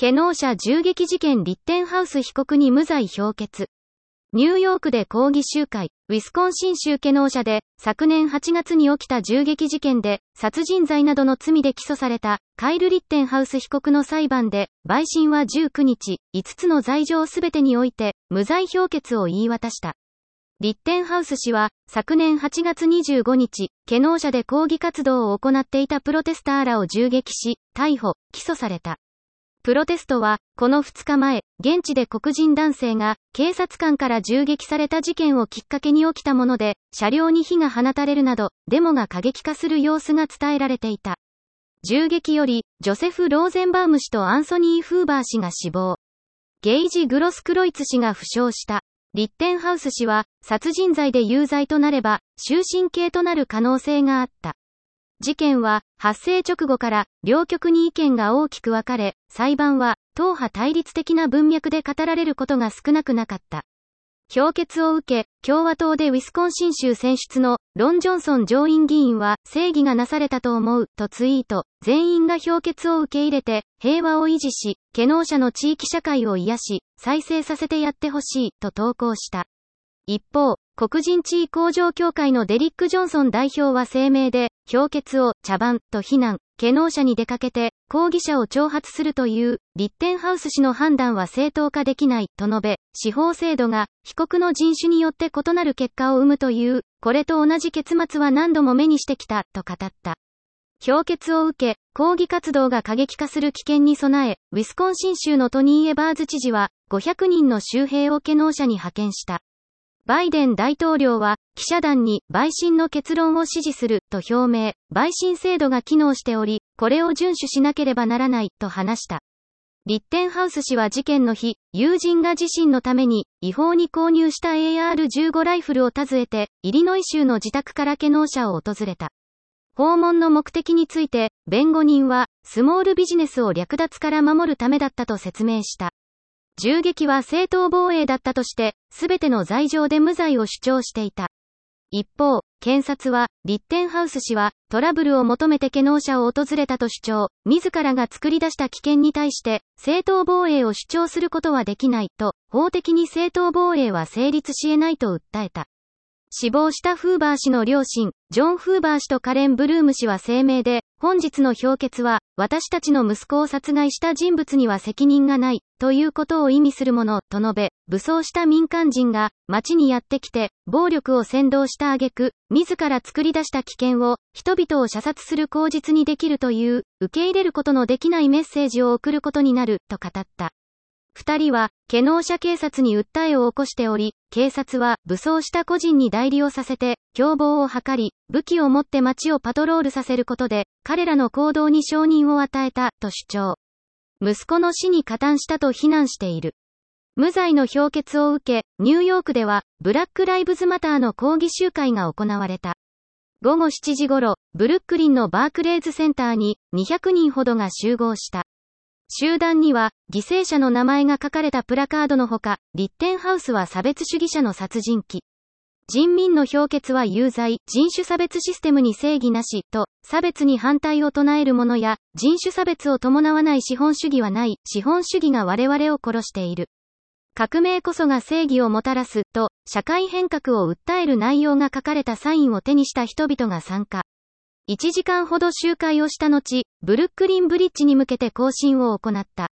ケノー社銃撃事件リッテンハウス被告に無罪評決。ニューヨークで抗議集会、ウィスコンシン州ケノー社で、昨年8月に起きた銃撃事件で、殺人罪などの罪で起訴された、カイル・リッテンハウス被告の裁判で、陪審は19日、5つの罪状すべてにおいて、無罪評決を言い渡した。リッテンハウス氏は、昨年8月25日、ケノー社で抗議活動を行っていたプロテスターらを銃撃し、逮捕、起訴された。プロテストは、この2日前、現地で黒人男性が、警察官から銃撃された事件をきっかけに起きたもので、車両に火が放たれるなど、デモが過激化する様子が伝えられていた。銃撃より、ジョセフ・ローゼンバーム氏とアンソニー・フーバー氏が死亡。ゲイジ・グロスクロイツ氏が負傷した。リッテンハウス氏は、殺人罪で有罪となれば、終身刑となる可能性があった。事件は発生直後から両極に意見が大きく分かれ、裁判は党派対立的な文脈で語られることが少なくなかった。評決を受け、共和党でウィスコンシン州選出のロン・ジョンソン上院議員は正義がなされたと思うとツイート、全員が評決を受け入れて平和を維持し、ケノー者の地域社会を癒し、再生させてやってほしいと投稿した。一方、黒人地位向上協会のデリック・ジョンソン代表は声明で、評決を茶番と非難、ケノー社に出かけて、抗議者を挑発するという、リッテンハウス氏の判断は正当化できない、と述べ、司法制度が、被告の人種によって異なる結果を生むという、これと同じ結末は何度も目にしてきた、と語った。評決を受け、抗議活動が過激化する危険に備え、ウィスコンシン州のトニー・エバーズ知事は、500人の州兵をケノー社に派遣した。バイデン大統領は記者団に陪審の結論を支持すると表明、陪審制度が機能しており、これを遵守しなければならないと話した。リッテンハウス氏は事件の日、友人が自身のために違法に購入した AR15 ライフルを訪ねて、イリノイ州の自宅からケノー社を訪れた。訪問の目的について、弁護人は、スモールビジネスを略奪から守るためだったと説明した。銃撃は正当防衛だったとして、すべての罪状で無罪を主張していた。一方、検察は、リッテンハウス氏は、トラブルを求めてケノー社を訪れたと主張、自らが作り出した危険に対して、正当防衛を主張することはできないと、法的に正当防衛は成立し得ないと訴えた。死亡したフーバー氏の両親、ジョン・フーバー氏とカレン・ブルーム氏は声明で、本日の評決は、私たちの息子を殺害した人物には責任がない、ということを意味するもの、と述べ、武装した民間人が、街にやってきて、暴力を扇動した挙句、自ら作り出した危険を、人々を射殺する口実にできるという、受け入れることのできないメッセージを送ることになる、と語った。二人は、ケノー社警察に訴えを起こしており、警察は武装した個人に代理をさせて、共謀を図り、武器を持って街をパトロールさせることで、彼らの行動に承認を与えた、と主張。息子の死に加担したと非難している。無罪の評決を受け、ニューヨークでは、ブラック・ライブズ・マターの抗議集会が行われた。午後7時頃、ブルックリンのバークレーズセンターに200人ほどが集合した。集団には、犠牲者の名前が書かれたプラカードのほか、リッテンハウスは差別主義者の殺人鬼。人民の評決は有罪、人種差別システムに正義なし、と、差別に反対を唱える者や、人種差別を伴わない資本主義はない、資本主義が我々を殺している。革命こそが正義をもたらす、と、社会変革を訴える内容が書かれたサインを手にした人々が参加。1時間ほど周回をした後、ブルックリンブリッジに向けて行進を行った。